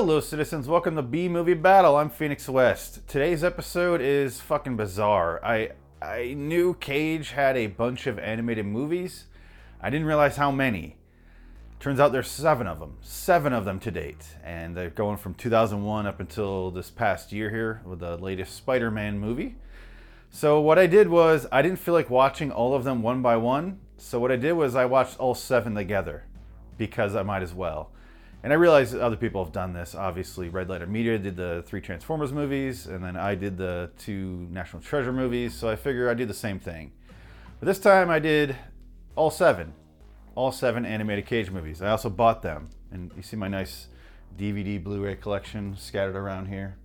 Hello, citizens. Welcome to B Movie Battle. I'm Phoenix West. Today's episode is fucking bizarre. I I knew Cage had a bunch of animated movies. I didn't realize how many. Turns out there's seven of them, seven of them to date, and they're going from 2001 up until this past year here with the latest Spider-Man movie. So what I did was I didn't feel like watching all of them one by one. So what I did was I watched all seven together because I might as well. And I realize other people have done this. Obviously, Red Letter Media did the three Transformers movies, and then I did the two National Treasure movies. So I figure I'd do the same thing. But this time I did all seven, all seven animated Cage movies. I also bought them, and you see my nice DVD Blu-ray collection scattered around here.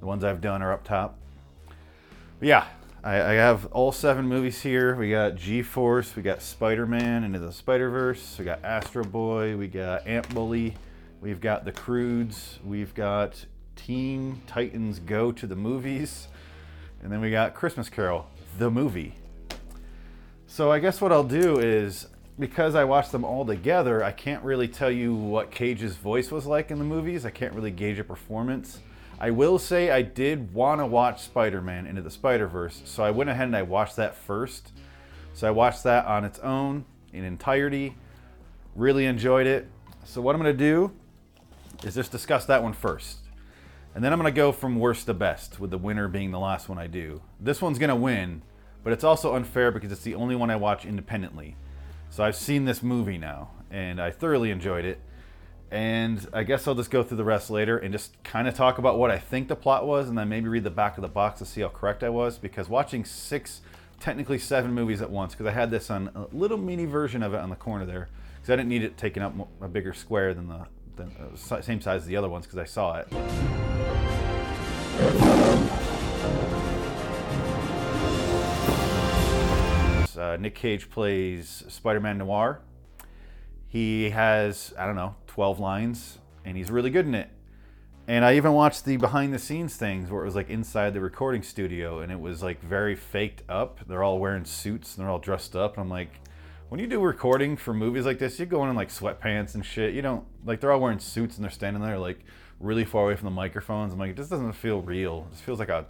The ones I've done are up top. But yeah, I, I have all seven movies here. We got G Force, we got Spider Man Into the Spider Verse, we got Astro Boy, we got Ant Bully, we've got The Croods, we've got Teen Titans Go to the Movies, and then we got Christmas Carol, the movie. So I guess what I'll do is because I watched them all together, I can't really tell you what Cage's voice was like in the movies. I can't really gauge a performance. I will say I did want to watch Spider Man Into the Spider Verse, so I went ahead and I watched that first. So I watched that on its own in entirety. Really enjoyed it. So what I'm going to do is just discuss that one first. And then I'm going to go from worst to best, with the winner being the last one I do. This one's going to win, but it's also unfair because it's the only one I watch independently. So I've seen this movie now, and I thoroughly enjoyed it. And I guess I'll just go through the rest later and just kind of talk about what I think the plot was, and then maybe read the back of the box to see how correct I was. Because watching six, technically seven movies at once, because I had this on a little mini version of it on the corner there, because I didn't need it taking up a bigger square than the than, uh, same size as the other ones, because I saw it. Uh, Nick Cage plays Spider-Man Noir. He has I don't know 12 lines, and he's really good in it. And I even watched the behind the scenes things where it was like inside the recording studio and it was like very faked up. They're all wearing suits and they're all dressed up. And I'm like, when you do recording for movies like this, you're going in like sweatpants and shit. You don't like they're all wearing suits and they're standing there like really far away from the microphones. I'm like, this doesn't feel real. This feels like a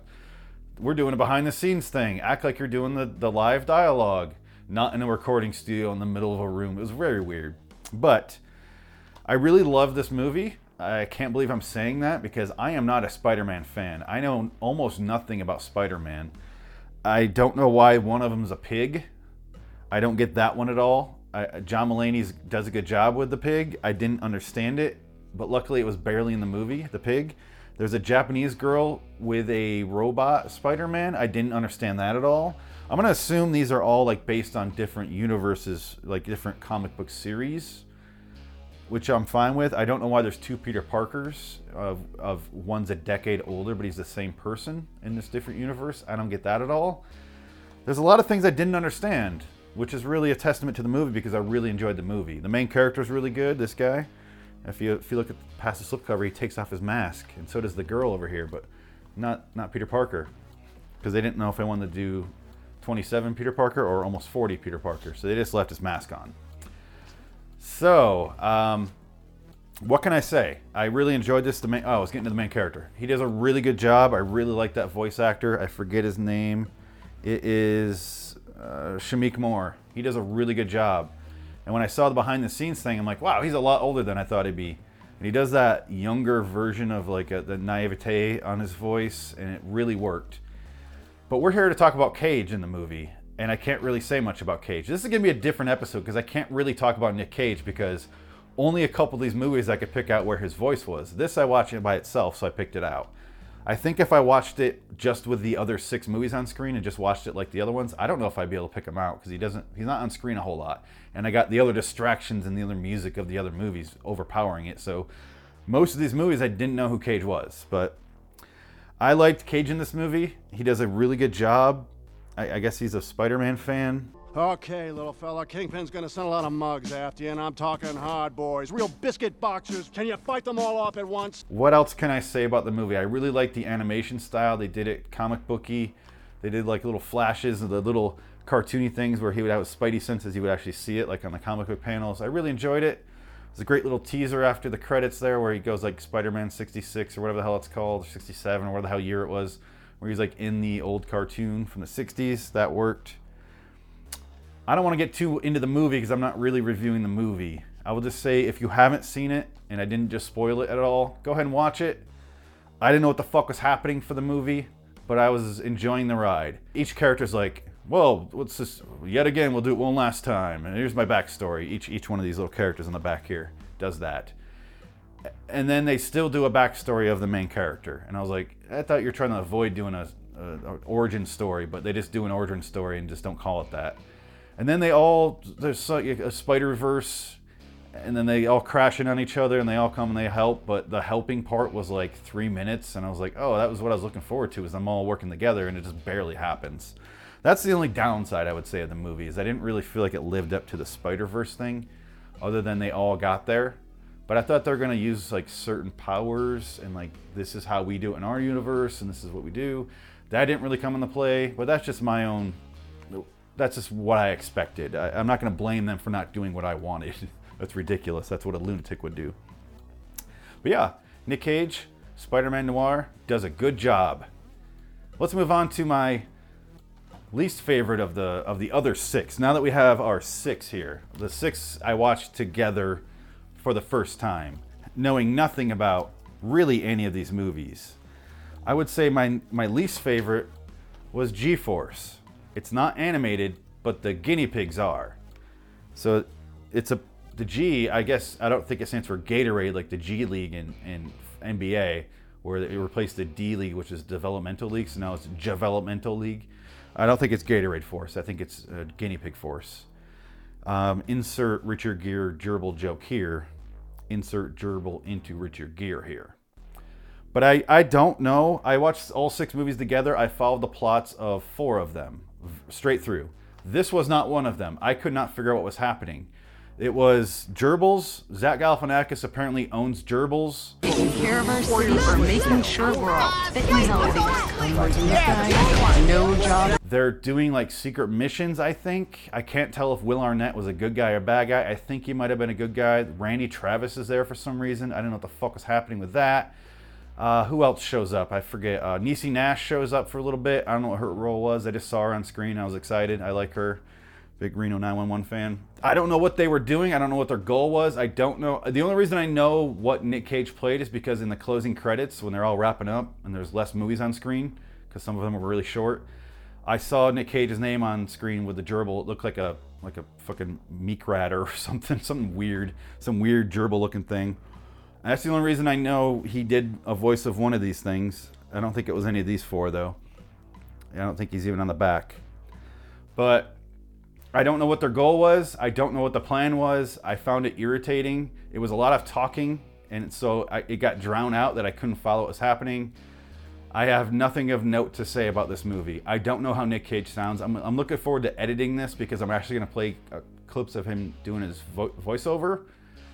we're doing a behind the scenes thing. Act like you're doing the, the live dialogue, not in a recording studio in the middle of a room. It was very weird. But I really love this movie. I can't believe I'm saying that because I am not a Spider Man fan. I know almost nothing about Spider Man. I don't know why one of them's a pig. I don't get that one at all. I, John Mulaney does a good job with the pig. I didn't understand it, but luckily it was barely in the movie, the pig. There's a Japanese girl with a robot Spider Man. I didn't understand that at all. I'm going to assume these are all like based on different universes, like different comic book series which I'm fine with. I don't know why there's two Peter Parkers. Of, of one's a decade older, but he's the same person in this different universe. I don't get that at all. There's a lot of things I didn't understand, which is really a testament to the movie because I really enjoyed the movie. The main character is really good. This guy. If you if you look at past the slipcover, he takes off his mask, and so does the girl over here, but not not Peter Parker, because they didn't know if I wanted to do 27 Peter Parker or almost 40 Peter Parker, so they just left his mask on. So, um, what can I say? I really enjoyed this. The main, oh, I was getting to the main character. He does a really good job. I really like that voice actor. I forget his name. It is uh, Shameik Moore. He does a really good job. And when I saw the behind the scenes thing, I'm like, wow, he's a lot older than I thought he'd be. And he does that younger version of like a, the naivete on his voice, and it really worked. But we're here to talk about Cage in the movie, and I can't really say much about Cage. This is going to be a different episode because I can't really talk about Nick Cage because only a couple of these movies I could pick out where his voice was. This I watched it by itself, so I picked it out. I think if I watched it just with the other six movies on screen and just watched it like the other ones, I don't know if I'd be able to pick him out because he doesn't. He's not on screen a whole lot, and I got the other distractions and the other music of the other movies overpowering it. So most of these movies I didn't know who Cage was, but I liked Cage in this movie. He does a really good job. I, I guess he's a Spider-Man fan. Okay, little fella, Kingpin's gonna send a lot of mugs after you, and I'm talking hard boys, real biscuit boxers. Can you fight them all off at once? What else can I say about the movie? I really like the animation style. They did it comic booky. They did like little flashes and the little cartoony things where he would have his spidey senses. He would actually see it, like on the comic book panels. I really enjoyed it. There's a great little teaser after the credits there where he goes like Spider-Man 66 or whatever the hell it's called, or 67 or whatever the hell year it was, where he's like in the old cartoon from the 60s. That worked. I don't want to get too into the movie because I'm not really reviewing the movie. I will just say if you haven't seen it and I didn't just spoil it at all, go ahead and watch it. I didn't know what the fuck was happening for the movie, but I was enjoying the ride. Each character's like, well, what's this? Yet again, we'll do it one last time. And here's my backstory. Each each one of these little characters on the back here does that. And then they still do a backstory of the main character. And I was like, I thought you're trying to avoid doing a, a, a origin story, but they just do an origin story and just don't call it that. And then they all there's a Spider Verse, and then they all crash in on each other, and they all come and they help. But the helping part was like three minutes, and I was like, oh, that was what I was looking forward to, is them all working together, and it just barely happens. That's the only downside I would say of the movie is I didn't really feel like it lived up to the Spider Verse thing, other than they all got there. But I thought they're gonna use like certain powers and like this is how we do it in our universe and this is what we do. That didn't really come into play, but that's just my own that's just what I expected. I, am not to blame them for not doing what I wanted. that's ridiculous. That's what a lunatic would do. But yeah, Nick Cage, Spider Man Noir, does a good job. Let's move on to my least favorite of the of the other six. Now that we have our six here, the six I watched together for the first time, knowing nothing about really any of these movies. I would say my my least favorite was G-Force. It's not animated, but the guinea pigs are. So it's a the G. I guess I don't think it stands for Gatorade like the G League in, in NBA, where it replaced the D League, which is developmental league. So now it's developmental league. I don't think it's Gatorade Force. I think it's uh, Guinea Pig Force. Um, insert Richard Gere gerbil joke here. Insert gerbil into Richard Gere here. But I, I don't know. I watched all six movies together. I followed the plots of four of them straight through. This was not one of them. I could not figure out what was happening. It was gerbils. Zach Galifianakis apparently owns gerbils. Taking care of our city for making sure we're all fit and healthy. No job. They're doing like secret missions, I think. I can't tell if Will Arnett was a good guy or bad guy. I think he might have been a good guy. Randy Travis is there for some reason. I don't know what the fuck was happening with that. Uh, who else shows up? I forget. Uh, Niecy Nash shows up for a little bit. I don't know what her role was. I just saw her on screen. I was excited. I like her. Big Reno 911 fan. I don't know what they were doing. I don't know what their goal was. I don't know. The only reason I know what Nick Cage played is because in the closing credits, when they're all wrapping up and there's less movies on screen, because some of them were really short, I saw Nick Cage's name on screen with the gerbil. It looked like a like a fucking meek rat or something, something weird, some weird gerbil looking thing. And that's the only reason I know he did a voice of one of these things. I don't think it was any of these four though. I don't think he's even on the back. But I don't know what their goal was. I don't know what the plan was. I found it irritating. It was a lot of talking, and so I, it got drowned out that I couldn't follow what was happening. I have nothing of note to say about this movie. I don't know how Nick Cage sounds. I'm, I'm looking forward to editing this because I'm actually going to play uh, clips of him doing his vo- voiceover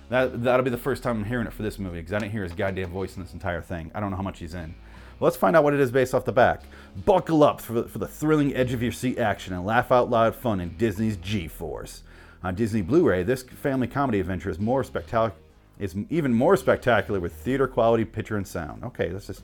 that that'll be the first time I'm hearing it for this movie because I didn't hear his goddamn voice in this entire thing. I don't know how much he's in. Let's find out what it is based off the back. Buckle up for the, for the thrilling edge of your seat action and laugh out loud fun in Disney's G-Force. On Disney Blu-ray, this family comedy adventure is more spectacular. Is even more spectacular with theater quality picture and sound. Okay, that's just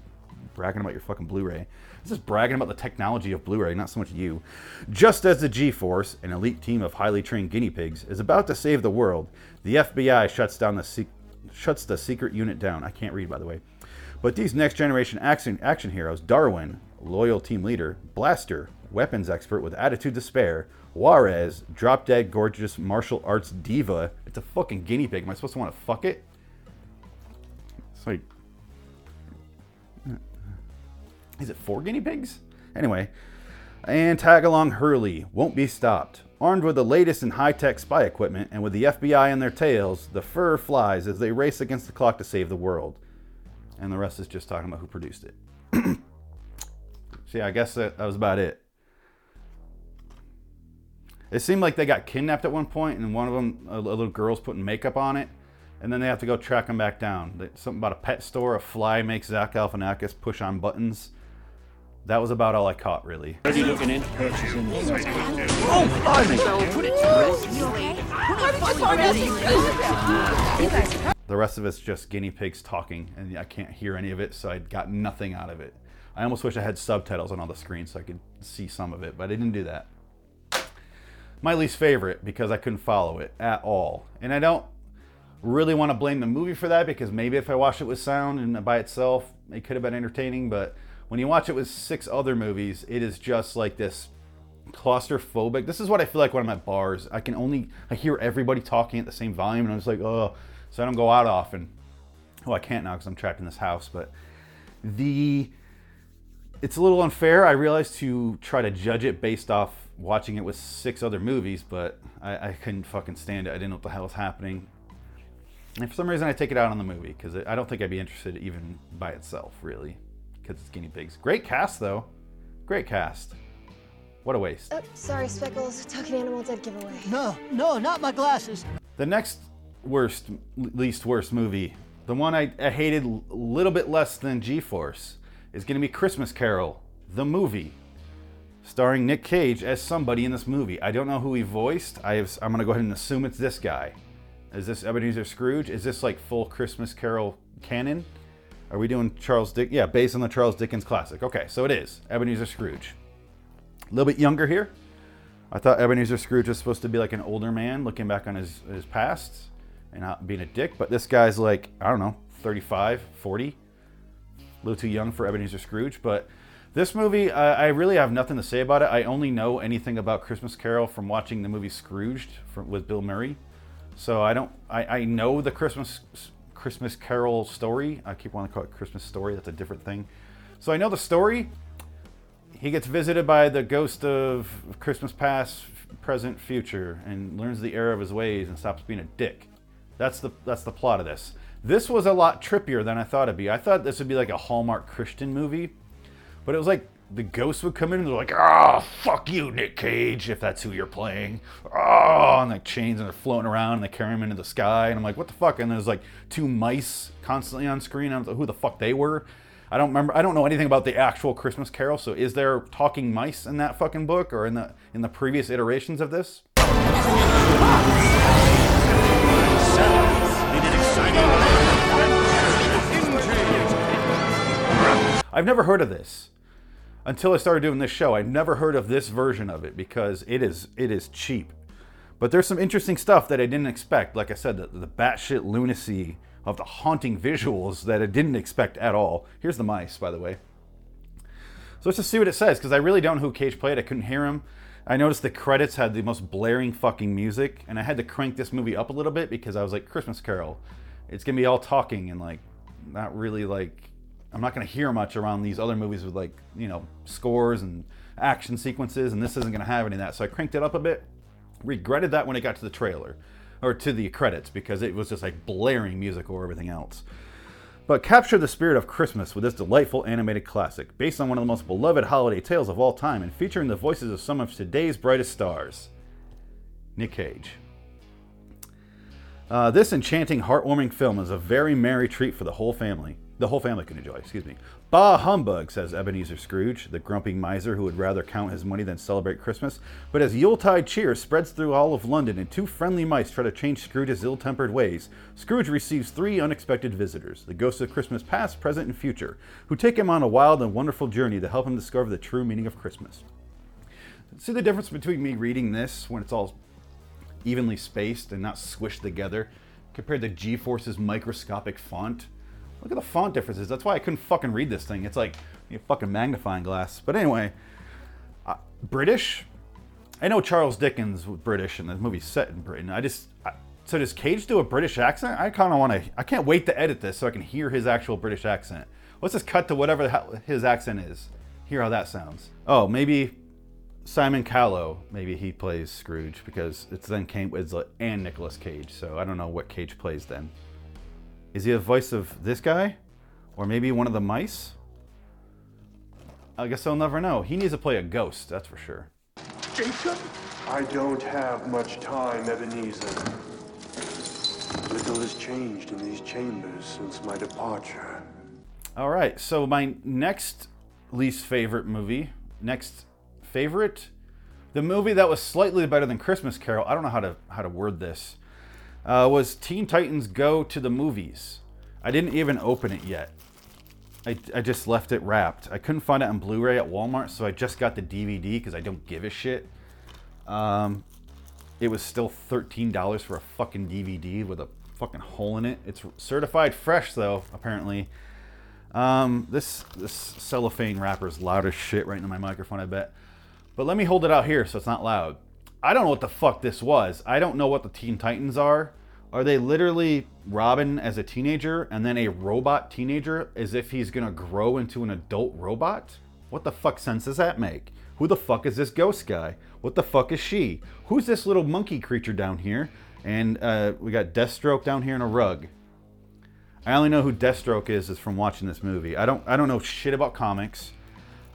bragging about your fucking Blu-ray. This is bragging about the technology of Blu-ray, not so much you. Just as the G-Force, an elite team of highly trained guinea pigs, is about to save the world, the FBI shuts down the sec- shuts the secret unit down. I can't read, by the way. But these next generation action action heroes, Darwin, loyal team leader, Blaster, weapons expert with attitude to spare, Juarez, drop dead gorgeous martial arts diva. It's a fucking guinea pig. Am I supposed to want to fuck it? It's like is it four guinea pigs? Anyway, and tag along Hurley won't be stopped. Armed with the latest in high tech spy equipment and with the FBI on their tails, the fur flies as they race against the clock to save the world. And the rest is just talking about who produced it. See, I guess that, that was about it. It seemed like they got kidnapped at one point, and one of them, a, a little girl's putting makeup on it, and then they have to go track them back down. Something about a pet store, a fly makes Zach Galifianakis push on buttons that was about all I caught, really. What are you looking into purchasing? Oh, blimey! So put it to rest. You okay? The rest of it's just guinea pigs talking, and I can't hear any of it, so I got nothing out of it. I almost wish I had subtitles on all the screens so I could see some of it, but I didn't do that. My least favorite because I couldn't follow it at all. And I don't really want to blame the movie for that because maybe if I watched it with sound and by itself, it could have been entertaining, but when you watch it with six other movies, it is just like this claustrophobic. This is what I feel like when I'm at bars. I can only I hear everybody talking at the same volume, and I'm just like, oh, so I don't go out often. Well, I can't now because I'm trapped in this house. But the it's a little unfair. I realize to try to judge it based off watching it with six other movies, but I, I couldn't fucking stand it. I didn't know what the hell was happening. And for some reason, I take it out on the movie because I don't think I'd be interested even by itself, really, because it's guinea pigs. Great cast, though. Great cast. What a waste. Oh, sorry, Speckles. Talking animal dead giveaway. No, no, not my glasses. The next worst, least worst movie, the one I, I hated a little bit less than G Force, is going to be Christmas Carol, the movie, starring Nick Cage as somebody in this movie. I don't know who he voiced. I have, I'm going to go ahead and assume it's this guy. Is this Ebenezer Scrooge? Is this like full Christmas Carol canon? Are we doing Charles Dick? Yeah, based on the Charles Dickens classic. Okay, so it is Ebenezer Scrooge. A little bit younger here. I thought Ebenezer Scrooge was supposed to be like an older man looking back on his, his past and not being a dick, but this guy's like, I don't know, 35, 40. A little too young for Ebenezer Scrooge. But this movie, I, really have nothing to say about it. I only know anything about Christmas Carol from watching the movie Scrooged from, with Bill Murray. So I don't. I, I know the Christmas Christmas Carol story. I keep wanting to call it Christmas story. That's a different thing. So I know the story. He gets visited by the ghost of Christmas past, present, future, and learns the error of his ways and stops being a dick. That's the that's the plot of this. This was a lot trippier than I thought it'd be. I thought this would be like a Hallmark Christian movie, but it was like the ghosts would come in and they're like, "Oh, fuck you, Nick Cage, if that's who you're playing." Oh, and like chains and they're floating around and they carry him into the sky, and I'm like, "What the fuck?" And there's like two mice constantly on screen. I don't know who the fuck they were. I don't remember. I don't know anything about the actual Christmas Carol. So, is there talking mice in that fucking book or in the in the previous iterations of this? I've never heard of this until I started doing this show. I've never heard of this version of it because it is it is cheap. But there's some interesting stuff that I didn't expect. Like I said, the, the batshit lunacy of the haunting visuals that I didn't expect at all. Here's the mice, by the way. So let's just see what it says because I really don't know who Cage played. I couldn't hear him. I noticed the credits had the most blaring fucking music, and I had to crank this movie up a little bit because I was like, Christmas Carol. It's gonna be all talking and like not really like I'm not gonna hear much around these other movies with like, you know, scores and action sequences, and this isn't gonna have any of that. So I cranked it up a bit. Regretted that when it got to the trailer or to the credits because it was just like blaring music or everything else. But capture the spirit of Christmas with this delightful animated classic, based on one of the most beloved holiday tales of all time and featuring the voices of some of today's brightest stars. Nick Cage. Uh, this enchanting, heartwarming film is a very merry treat for the whole family the whole family can enjoy, excuse me. Bah humbug, says Ebenezer Scrooge, the grumpy miser who would rather count his money than celebrate Christmas. But as Yuletide cheer spreads through all of London and two friendly mice try to change Scrooge's ill tempered ways, Scrooge receives three unexpected visitors, the ghosts of Christmas past, present, and future, who take him on a wild and wonderful journey to help him discover the true meaning of Christmas. See the difference between me reading this when it's all evenly spaced and not squished together compared to G Force's microscopic font? Look at the font differences. That's why I couldn't fucking read this thing. It's like a fucking magnifying glass. But anyway, uh, British. I know Charles Dickens was British, and the movie's set in Britain. I just I, so does Cage do a British accent? I kind of want to. I can't wait to edit this so I can hear his actual British accent. Let's just cut to whatever his accent is. Hear how that sounds. Oh, maybe Simon Callow. Maybe he plays Scrooge because it's then came it's and Nicolas Cage. So I don't know what Cage plays then. Is he the voice of this guy? Or maybe one of the mice? I guess I'll never know. He needs to play a ghost, that's for sure. Jacob? I don't have much time, Ebenezer. Little has changed in these chambers since my departure. All right, so my next least favorite movie, next favorite, The movie that was slightly better than Christmas Carol, I don't know how to how to word this, uh, was Teen Titans Go to the Movies. I didn't even open it yet. I, I just left it wrapped. I couldn't find it on Blu-ray at Walmart, so I just got the DVD because I don't give a shit. Um, it was still thirteen dollars for a fucking DVD with a fucking hole in it. It's certified fresh though, apparently. Um, this this cellophane wrapper is loud as shit right into my microphone, I bet. But let me hold it out here so it's not loud. I don't know what the fuck this was. I don't know what the Teen Titans are. Are they literally Robin as a teenager and then a robot teenager as if he's gonna grow into an adult robot? What the fuck sense does that make? Who the fuck is this ghost guy? What the fuck is she? Who's this little monkey creature down here? And uh, we got Deathstroke down here in a rug. I only know who Deathstroke is is from watching this movie. I don't I don't know shit about comics.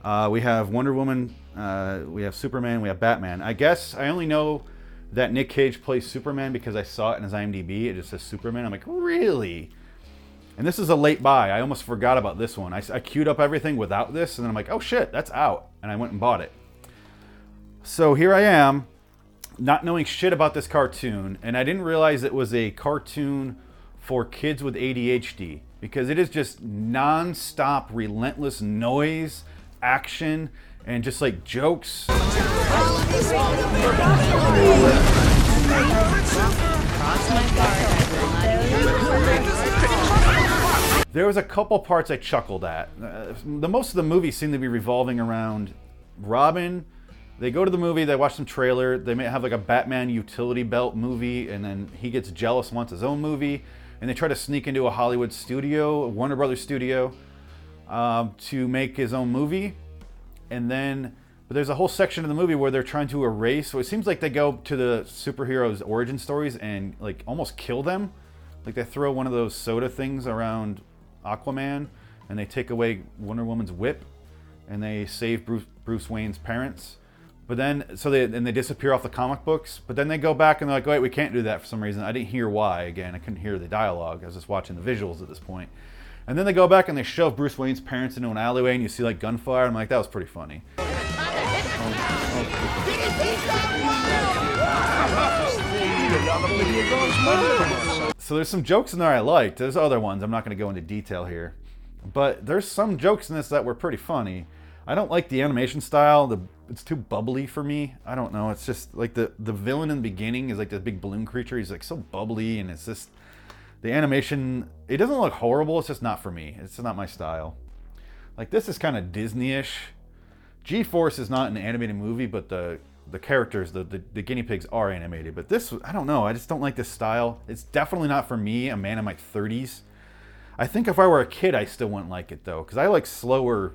Uh, we have Wonder Woman, uh, we have Superman, we have Batman. I guess I only know that Nick Cage plays Superman because I saw it in his IMDb. It just says Superman. I'm like, really? And this is a late buy. I almost forgot about this one. I, I queued up everything without this, and then I'm like, oh shit, that's out. And I went and bought it. So here I am, not knowing shit about this cartoon, and I didn't realize it was a cartoon for kids with ADHD because it is just non-stop, relentless noise, action, and just like jokes. There was a couple parts I chuckled at. Uh, the most of the movie seemed to be revolving around Robin. They go to the movie, they watch some trailer, they may have like a Batman utility belt movie, and then he gets jealous, wants his own movie, and they try to sneak into a Hollywood studio, a Warner Brothers studio, um, to make his own movie. And then, but there's a whole section of the movie where they're trying to erase. So it seems like they go to the superheroes' origin stories and like almost kill them. Like they throw one of those soda things around Aquaman, and they take away Wonder Woman's whip, and they save Bruce, Bruce Wayne's parents. But then, so they and they disappear off the comic books. But then they go back and they're like, "Wait, we can't do that for some reason." I didn't hear why. Again, I couldn't hear the dialogue. I was just watching the visuals at this point. And then they go back and they shove Bruce Wayne's parents into an alleyway, and you see like gunfire. I'm like, that was pretty funny. So there's some jokes in there I liked. There's other ones. I'm not going to go into detail here, but there's some jokes in this that were pretty funny. I don't like the animation style. The it's too bubbly for me. I don't know. It's just like the the villain in the beginning is like this big balloon creature. He's like so bubbly, and it's just the animation. It doesn't look horrible. It's just not for me. It's not my style. Like this is kind of Disney-ish. G-Force is not an animated movie, but the the characters, the, the, the guinea pigs are animated. But this, I don't know. I just don't like this style. It's definitely not for me, a man in my 30s. I think if I were a kid, I still wouldn't like it though, because I like slower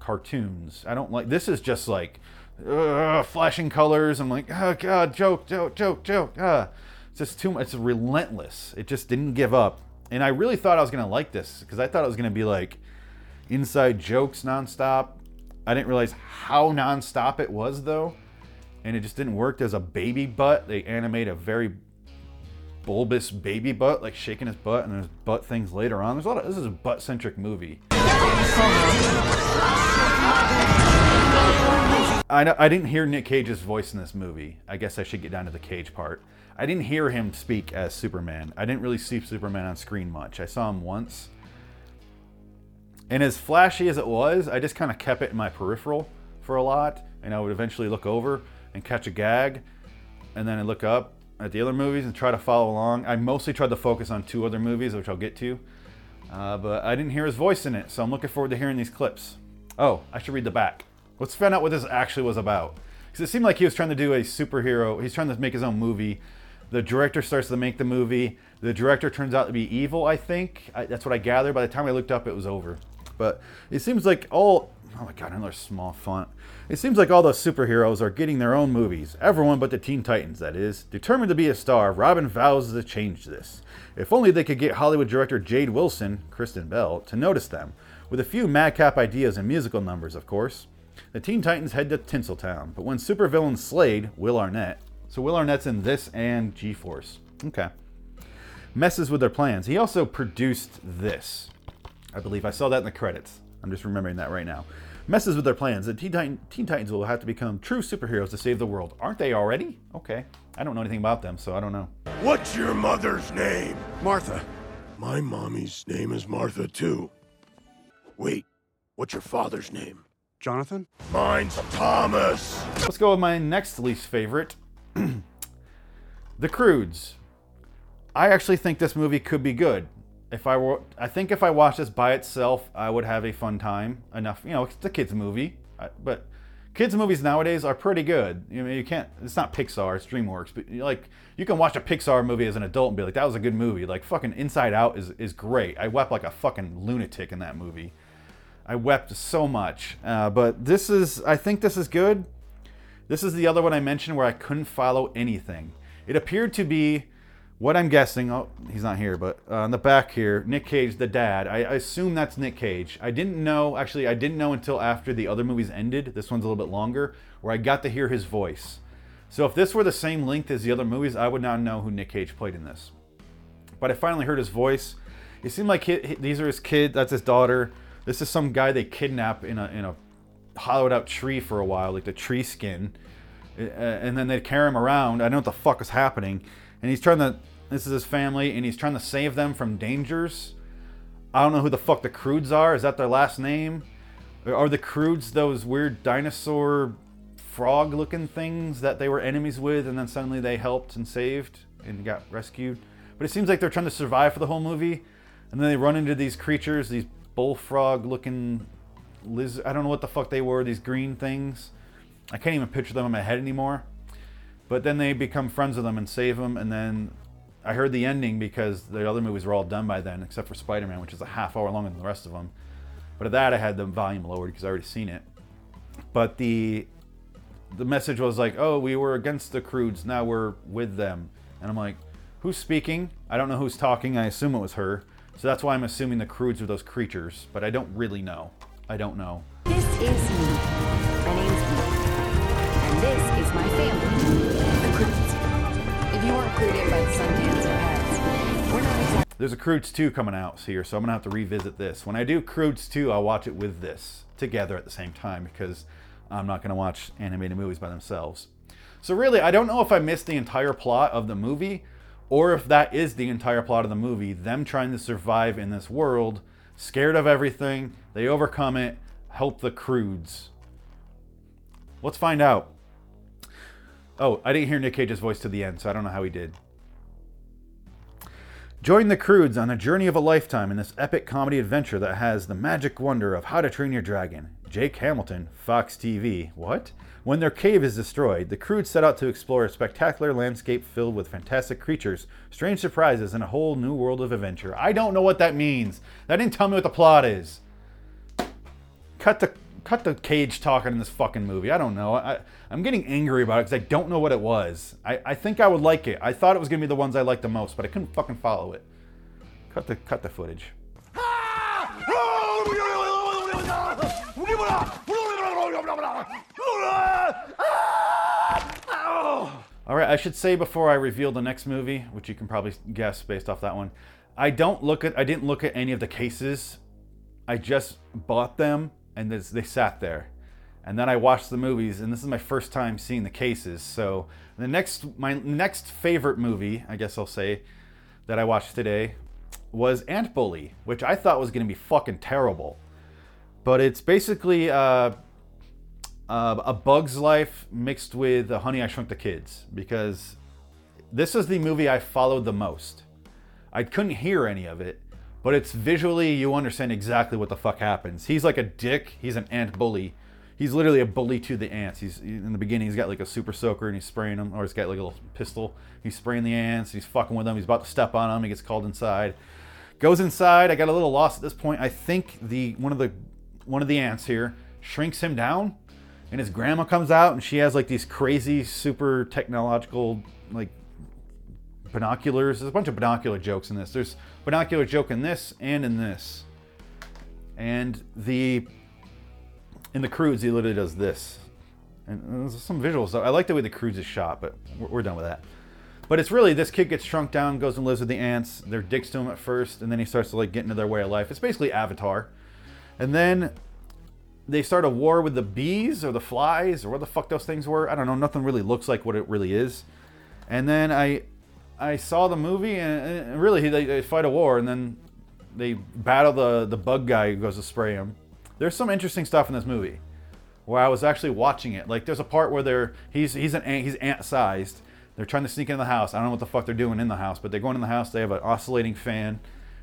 cartoons. I don't like this. Is just like uh, flashing colors. I'm like, oh god, joke, joke, joke, joke. Uh. It's just too much. It's relentless. It just didn't give up. And I really thought I was gonna like this because I thought it was gonna be like inside jokes nonstop. I didn't realize how nonstop it was though and it just didn't work. There's a baby butt. They animate a very bulbous baby butt, like shaking his butt, and there's butt things later on. There's a lot of this is a butt centric movie. I I didn't hear Nick Cage's voice in this movie. I guess I should get down to the Cage part. I didn't hear him speak as Superman. I didn't really see Superman on screen much. I saw him once. And as flashy as it was, I just kind of kept it in my peripheral for a lot, and I would eventually look over and catch a gag, and then I look up at the other movies and try to follow along. I mostly tried to focus on two other movies, which I'll get to, uh, but I didn't hear his voice in it, so I'm looking forward to hearing these clips. Oh, I should read the back. Let's find out what this actually was about. Because it seemed like he was trying to do a superhero, he's trying to make his own movie. The director starts to make the movie. The director turns out to be evil, I think. I, that's what I gathered. By the time I looked up, it was over. But it seems like all Oh my god, another small font. It seems like all those superheroes are getting their own movies. Everyone but the Teen Titans, that is. Determined to be a star, Robin vows to change this. If only they could get Hollywood director Jade Wilson, Kristen Bell, to notice them. With a few madcap ideas and musical numbers, of course. The Teen Titans head to Tinseltown, but when supervillain Slade, Will Arnett, so Will Arnett's in this and G-Force. Okay. Messes with their plans. He also produced this. I believe I saw that in the credits. I'm just remembering that right now. Messes with their plans. The Teen, Titan, Teen Titans will have to become true superheroes to save the world. Aren't they already? Okay. I don't know anything about them, so I don't know. What's your mother's name? Martha. My mommy's name is Martha, too. Wait, what's your father's name? Jonathan? Mine's Thomas. Let's go with my next least favorite The Croods. I actually think this movie could be good. If I were, I think if I watched this by itself, I would have a fun time. Enough, you know, it's a kids movie, but kids movies nowadays are pretty good. You know, you can't. It's not Pixar, it's DreamWorks, but like you can watch a Pixar movie as an adult and be like, that was a good movie. Like fucking Inside Out is is great. I wept like a fucking lunatic in that movie. I wept so much. Uh, but this is, I think this is good. This is the other one I mentioned where I couldn't follow anything. It appeared to be what I'm guessing. Oh, he's not here, but uh, on the back here, Nick Cage, the dad. I, I assume that's Nick Cage. I didn't know, actually, I didn't know until after the other movies ended. This one's a little bit longer, where I got to hear his voice. So if this were the same length as the other movies, I would not know who Nick Cage played in this. But I finally heard his voice. It seemed like he, he- these are his kid. That's his daughter. This is some guy they kidnap in a in a hollowed out tree for a while, like the tree skin, and then they carry him around. I know what the fuck is happening, and he's trying to. This is his family, and he's trying to save them from dangers. I don't know who the fuck the Croods are. Is that their last name? Are the Croods those weird dinosaur frog-looking things that they were enemies with, and then suddenly they helped and saved and got rescued? But it seems like they're trying to survive for the whole movie, and then they run into these creatures, these bullfrog-looking lizard. I don't know what the fuck they were. These green things. I can't even picture them in my head anymore. But then they become friends with them and save them, and then I heard the ending because the other movies were all done by then, except for Spider-Man, which is a half hour longer than the rest of them. But at that, I had the volume lowered because I already seen it. But the the message was like, "Oh, we were against the Croods, now we're with them," and I'm like, "Who's speaking? I don't know who's talking. I assume it was her, so that's why I'm assuming the Croods are those creatures, but I don't really know. I don't know. This is me. My name's me. And this is my family, the Croods. If you weren't clued in by the Sundance ads, we're not exactly There's a Croods 2 coming out here, so I'm gonna have to revisit this. When I do Croods 2, I'll watch it with this together at the same time because I'm not gonna watch animated movies by themselves. So really, I don't know if I missed the entire plot of the movie, or if that is the entire plot of the movie. Them trying to survive in this world, scared of everything. They overcome it, help the Croods. Let's find out. Oh, I didn't hear Nick Cage's voice to the end, so I don't know how he did. Join the Croods on a journey of a lifetime in this epic comedy adventure that has the magic wonder of How to Train Your Dragon. Jake Hamilton, Fox TV. What? When their cave is destroyed, the Croods set out to explore a spectacular landscape filled with fantastic creatures, strange surprises, and a whole new world of adventure. I don't know what that means. That didn't tell me what the plot is. Cut the cut the cage talking in this fucking movie. I don't know. I, I'm getting angry about it because I don't know what it was. I, I think I would like it. I thought it was gonna be the ones I liked the most, but I couldn't fucking follow it. Cut the cut the footage. All right, I should say before I reveal the next movie, which you can probably guess based off that one, I don't look at I didn't look at any of the cases. I just bought them and this, they sat there. And then I watched the movies and this is my first time seeing the cases. So, the next my next favorite movie, I guess I'll say, that I watched today was Ant Bully, which I thought was going to be fucking terrible. But it's basically uh, uh, a Bug's Life mixed with Honey I Shrunk the Kids because this is the movie I followed the most. I couldn't hear any of it, but it's visually you understand exactly what the fuck happens. He's like a dick. He's an ant bully. He's literally a bully to the ants. He's in the beginning. He's got like a super soaker and he's spraying them, or he's got like a little pistol. He's spraying the ants. He's fucking with them. He's about to step on them. He gets called inside. Goes inside. I got a little lost at this point. I think the one of the one of the ants here shrinks him down, and his grandma comes out and she has like these crazy super technological like binoculars. There's a bunch of binocular jokes in this. There's binocular joke in this and in this. And the in the croods, he literally does this. And there's some visuals. I like the way the croods is shot, but we're, we're done with that. But it's really this kid gets shrunk down, goes and lives with the ants. They're dicks to him at first, and then he starts to like get into their way of life. It's basically Avatar. And then they start a war with the bees or the flies or what the fuck those things were. I don't know. Nothing really looks like what it really is. And then I I saw the movie and, and really they, they fight a war and then they battle the the bug guy who goes to spray him. There's some interesting stuff in this movie where I was actually watching it. Like there's a part where they're he's he's an ant, he's ant sized. They're trying to sneak into the house. I don't know what the fuck they're doing in the house, but they go in the house. They have an oscillating fan,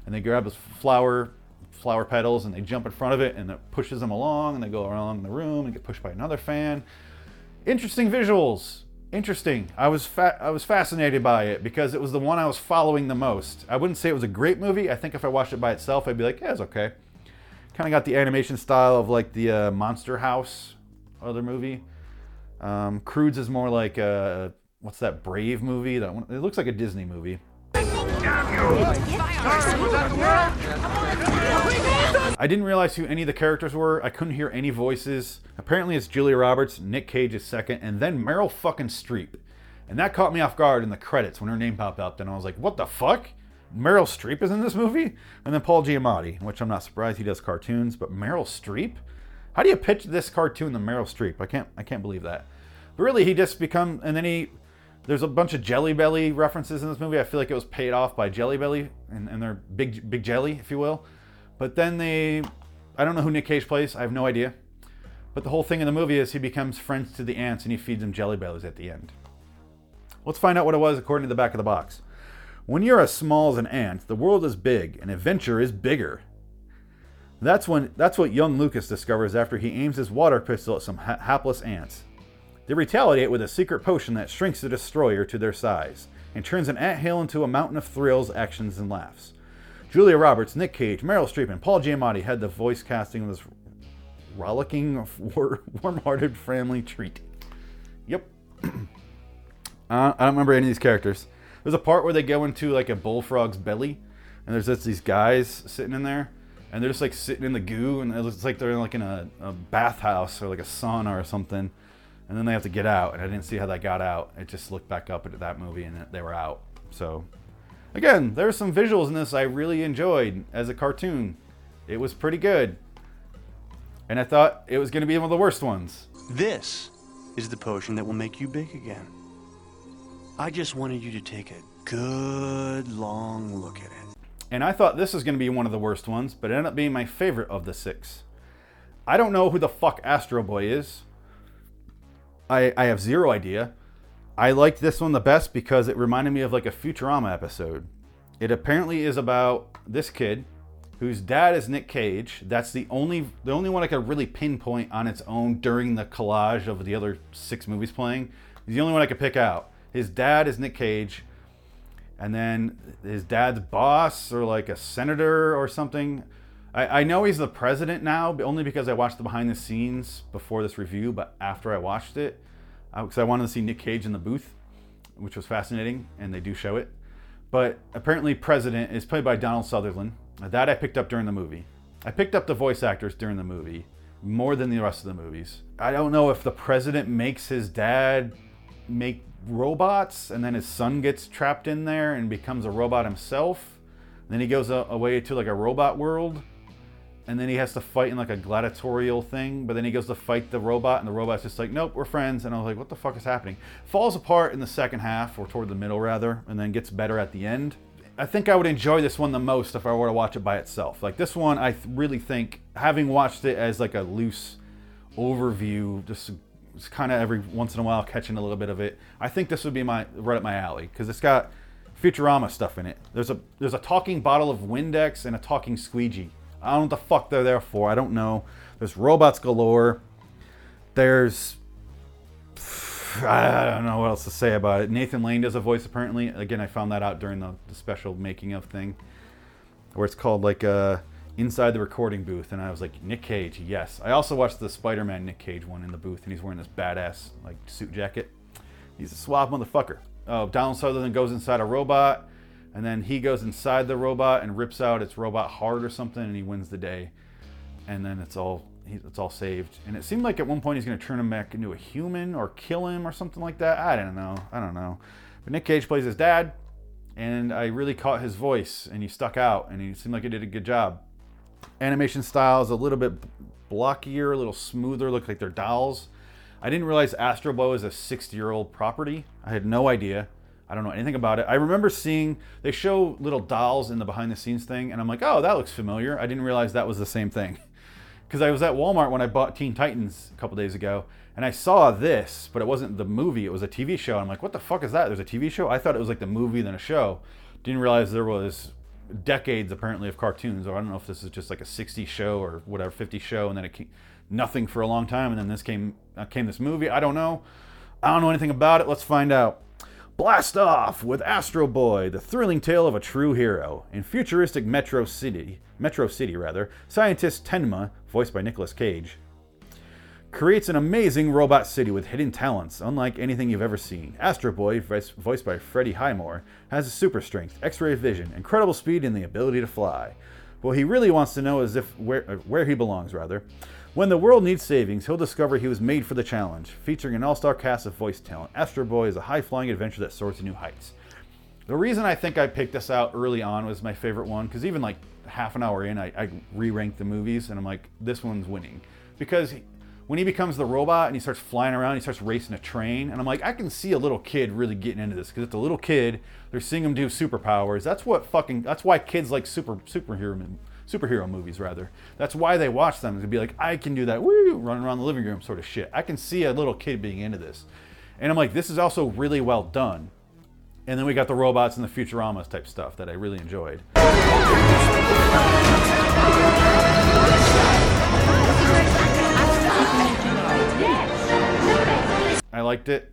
and they grab this flower flower petals and they jump in front of it and it pushes them along and they go around the room and get pushed by another fan. Interesting visuals. Interesting. I was fa- I was fascinated by it because it was the one I was following the most. I wouldn't say it was a great movie. I think if I watched it by itself, I'd be like, yeah, it's okay. Kind of got the animation style of like the uh, Monster House other movie. Um, Croods is more like a what's that Brave movie? That one, it looks like a Disney movie. I didn't realize who any of the characters were. I couldn't hear any voices. Apparently, it's Julia Roberts, Nick Cage is second, and then Meryl fucking Streep. And that caught me off guard in the credits when her name popped up. And I was like, what the fuck? Meryl Streep is in this movie? And then Paul Giamatti, which I'm not surprised he does cartoons, but Meryl Streep? How do you pitch this cartoon to Meryl Streep? I can't I can't believe that. But really, he just become and then he there's a bunch of Jelly Belly references in this movie. I feel like it was paid off by Jelly Belly and, and their big big jelly, if you will. But then they, I don't know who Nick Cage plays. I have no idea. But the whole thing in the movie is he becomes friends to the ants and he feeds them Jelly Bellies at the end. Let's find out what it was according to the back of the box. When you're as small as an ant, the world is big and adventure is bigger. That's when that's what young Lucas discovers after he aims his water pistol at some ha- hapless ants. They retaliate with a secret potion that shrinks the destroyer to their size and turns an ant hill into a mountain of thrills, actions, and laughs. Julia Roberts, Nick Cage, Meryl Streep, and Paul Giamatti had the voice casting of this rollicking, warm-hearted family treat. Yep. uh, I don't remember any of these characters. There's a part where they go into like a bullfrog's belly, and there's just these guys sitting in there, and they're just like sitting in the goo, and it looks like they're like in a, a bathhouse or like a sauna or something, and then they have to get out. And I didn't see how that got out. It just looked back up at that movie, and they were out. So Again, there are some visuals in this I really enjoyed as a cartoon. It was pretty good. And I thought it was going to be one of the worst ones. This is the potion that will make you big again. I just wanted you to take a good long look at it. And I thought this was going to be one of the worst ones, but it ended up being my favorite of the six. I don't know who the fuck Astro Boy is. I, I have zero idea. I liked this one the best because it reminded me of like a Futurama episode. It apparently is about this kid whose dad is Nick Cage. That's the only the only one I could really pinpoint on its own during the collage of the other six movies playing. He's the only one I could pick out. His dad is Nick Cage, and then his dad's boss or like a senator or something. I, I know he's the president now, but only because I watched the behind the scenes before this review. But after I watched it, Uh, because I wanted to see Nick Cage in the booth, which was fascinating, and they do show it. But apparently, President is played by Donald Sutherland. That I picked up during the movie. I picked up the voice actors during the movie more than the rest of the movies. I don't know if the president makes his dad make robots and then his son gets trapped in there and becomes a robot himself. Then he goes away to like a robot world and then he has to fight in like a gladiatorial thing, but then he goes to fight the robot, and the robot's just like, nope, we're friends. And I was like, what the fuck is happening? Falls apart in the second half, or toward the middle rather, and then gets better at the end. I think I would enjoy this one the most if I were to watch it by itself. Like this one, I th- really think, having watched it as like a loose overview, just, just kind of every once in a while catching a little bit of it, I think this would be my right up my alley because it's got Futurama stuff in it. There's a there's a talking bottle of Windex and a talking squeegee I don't know what the fuck they're there for. I don't know. There's robots galore. There's I don't know what else to say about it. Nathan Lane does a voice apparently. Again, I found that out during the, the special making of thing, where it's called like uh, inside the recording booth, and I was like Nick Cage, yes. I also watched the Spider-Man Nick Cage one in the booth, and he's wearing this badass like suit jacket. He's a suave motherfucker. Oh, Donald Sutherland goes inside a robot and then he goes inside the robot and rips out its robot heart or something, and he wins the day. And then it's all it's all saved. And it seemed like at one point he's going to turn him back into a human or kill him or something like that. I don't know. I don't know. But Nick Cage plays his dad, and I really caught his voice, and he stuck out, and he seemed like he did a good job. Animation style is a little bit blockier, a little smoother, look like they're dolls. I didn't realize Astro Boy is a 60 year old property. I had no idea. I don't know anything about it. I remember seeing they show little dolls in the behind the scenes thing, and I'm like, oh, that looks familiar. I didn't realize that was the same thing. Because I was at Walmart when I bought Teen Titans a couple days ago, and I saw this, but it wasn't the movie, it was a TV show. I'm like, what the fuck is that? There's a TV show? I thought it was like the movie, then a show. Didn't realize there was decades apparently of cartoons, or I don't know if this is just like a 60 show or whatever, 50 show, and then it came, nothing for a long time, and then this came uh, came this movie. I don't know. I don't know anything about it. Let's find out. Blast off with Astro Boy, the thrilling tale of a true hero. In futuristic Metro City, Metro City rather, scientist Tenma, voiced by Nicolas Cage, creates an amazing robot city with hidden talents unlike anything you've ever seen. Astro Boy, voiced by Freddie Highmore, has a super strength, X-ray vision, incredible speed, and the ability to fly. What he really wants to know is if where, uh, where he belongs, rather. When the world needs savings, he'll discover he was made for the challenge. Featuring an all-star cast of voice talent, Astro Boy is a high-flying adventure that soars to new heights. The reason I think I picked this out early on was my favorite one, because even like half an hour in, I, I re-ranked the movies, and I'm like, this one's winning. Because when he becomes the robot and he starts flying around, he starts racing a train, and I'm like, I can see a little kid really getting into this because it's a little kid. They're seeing him do superpowers. That's what fucking. That's why kids like super superhero superhero movies rather. That's why they watch them to be like, I can do that, woo, running around the living room sort of shit. I can see a little kid being into this, and I'm like, this is also really well done. And then we got the robots and the Futuramas type stuff that I really enjoyed. I liked it.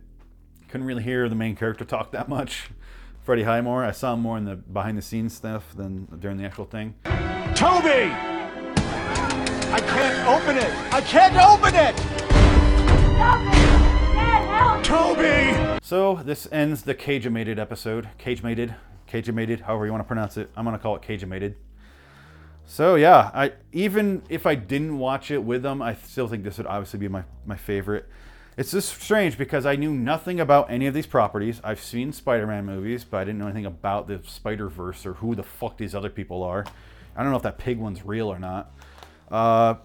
Couldn't really hear the main character talk that much. Freddie Highmore, I saw him more in the behind the scenes stuff than during the actual thing. Toby! I can't open it! I can't open it! Toby! So this ends the Cage-mated episode. Cage-mated, Cage-mated, however you want to pronounce it. I'm gonna call it Cage-mated. So yeah, I even if I didn't watch it with them, I still think this would obviously be my, my favorite. It's just strange because I knew nothing about any of these properties. I've seen Spider-Man movies, but I didn't know anything about the Spider-Verse or who the fuck these other people are. I don't know if that pig one's real or not. Uh,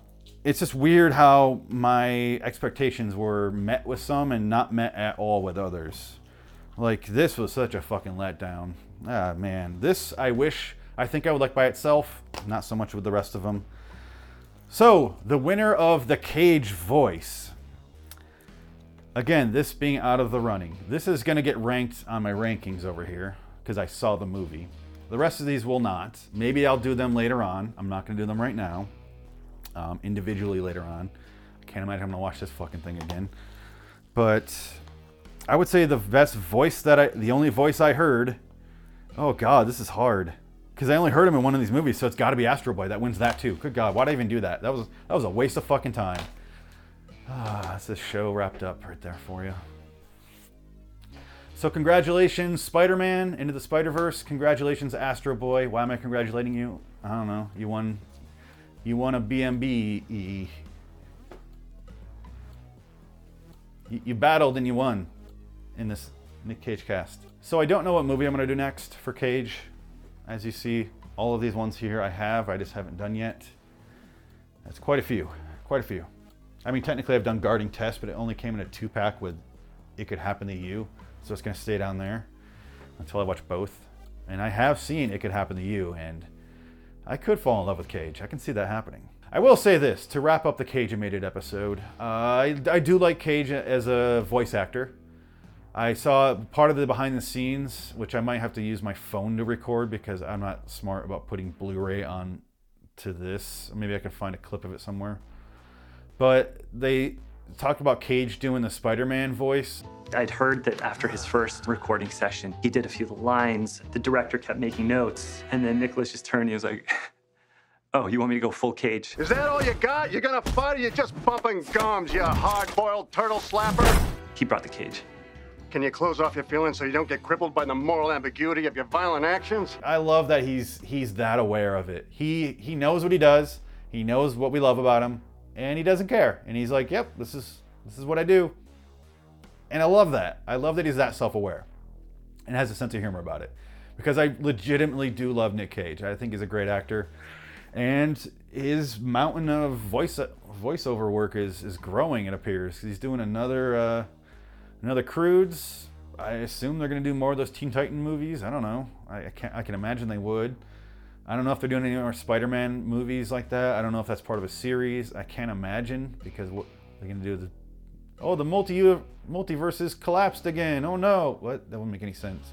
it's just weird how my expectations were met with some and not met at all with others. Like this was such a fucking letdown. Ah man, this I wish I think I would like by itself, not so much with the rest of them. So the winner of the Cage Voice Again, this being out of the running. This is to get ranked on my rankings over here because I saw the movie. The rest of these will not. Maybe I'll do them later on. I'm not going to do them right now. Um, individually later on. I can't imagine I'm going to watch this fucking thing again. But I would say the best voice that I, the only voice I heard. Oh God, this is hard. Because I only heard him in one of these movies, so it's got to be Astro Boy. That wins that too. Good God, why'd I even do that? That was that was a waste of fucking time. Ah, that's the show wrapped up right there for you. So congratulations, Spider-Man into the Spider-Verse. Congratulations, Astro Boy. Why am I congratulating you? I don't know. You won. You won a BMB. You, you battled and you won in this Nick Cage cast. So I don't know what movie I'm gonna do next for Cage. As you see, all of these ones here I have. I just haven't done yet. That's quite a few. Quite a few. I mean, technically I've done Guarding Tess, but it only came in a two pack with It Could Happen to You. So it's going to stay down there until I watch both. And I have seen It Could Happen to You, and I could fall in love with Cage. I can see that happening. I will say this to wrap up the Cage animated episode. Uh, I, I do like Cage as a voice actor. I saw part of the behind the scenes, which I might have to use my phone to record because I'm not smart about putting Blu ray on to this. Maybe I can find a clip of it somewhere. But they talked about Cage doing the Spider-Man voice. I'd heard that after his first recording session, he did a few lines. The director kept making notes, and then Nicolas just turned. He was like, "Oh, you want me to go full Cage?" Is that all you got? You're gonna fight, or you're just bumping gums, you hard-boiled turtle slapper? He brought the cage. Can you close off your feelings so you don't get crippled by the moral ambiguity of your violent actions? I love that he's he's that aware of it. He he knows what he does. He knows what we love about him and he doesn't care. And he's like, "Yep, this is this is what I do." And I love that. I love that he's that self-aware and has a sense of humor about it. Because I legitimately do love Nick Cage. I think he's a great actor. And his mountain of voice voiceover work is is growing. It appears he's doing another uh, another Croods. I assume they're going to do more of those Teen Titan movies. I don't know. I, I can I can imagine they would. I don't know if they're doing any more Spider-Man movies like that. I don't know if that's part of a series. I can't imagine because what they're to do the oh the multi multiverses collapsed again. Oh no, what that wouldn't make any sense.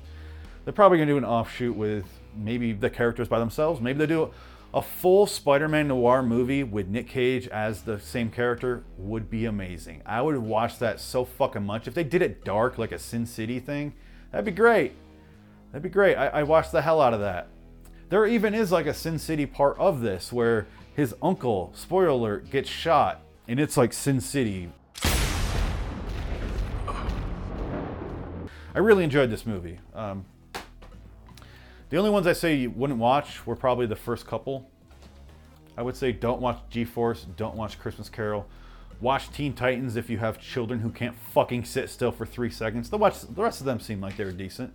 They're probably to do an offshoot with maybe the characters by themselves. Maybe they do a full Spider-Man noir movie with Nick Cage as the same character would be amazing. I would watch that so fucking much. If they did it dark like a Sin City thing, that'd be great. That'd be great. I, I watched the hell out of that. There even is like a Sin City part of this where his uncle, spoiler alert, gets shot, and it's like Sin City. I really enjoyed this movie. Um, the only ones I say you wouldn't watch were probably the first couple. I would say don't watch G-Force, don't watch Christmas Carol. Watch Teen Titans if you have children who can't fucking sit still for three seconds. The, watch, the rest of them seem like they were decent.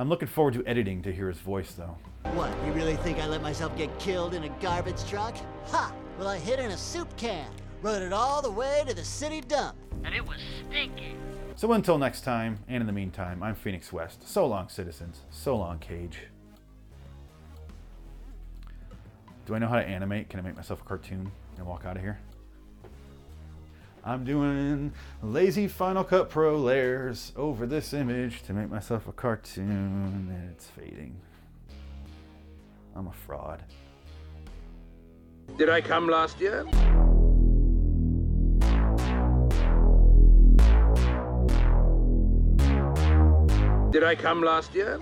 I'm looking forward to editing to hear his voice though. What, you really think I let myself get killed in a garbage truck? Ha! Well, I hid in a soup can, rode it all the way to the city dump, and it was stinky. So until next time, and in the meantime, I'm Phoenix West. So long, citizens. So long, Cage. Do I know how to animate? Can I make myself a cartoon and walk out of here? I'm doing lazy Final Cut Pro layers over this image to make myself a cartoon, and it's fading. I'm a fraud. Did I come last year? Did I come last year?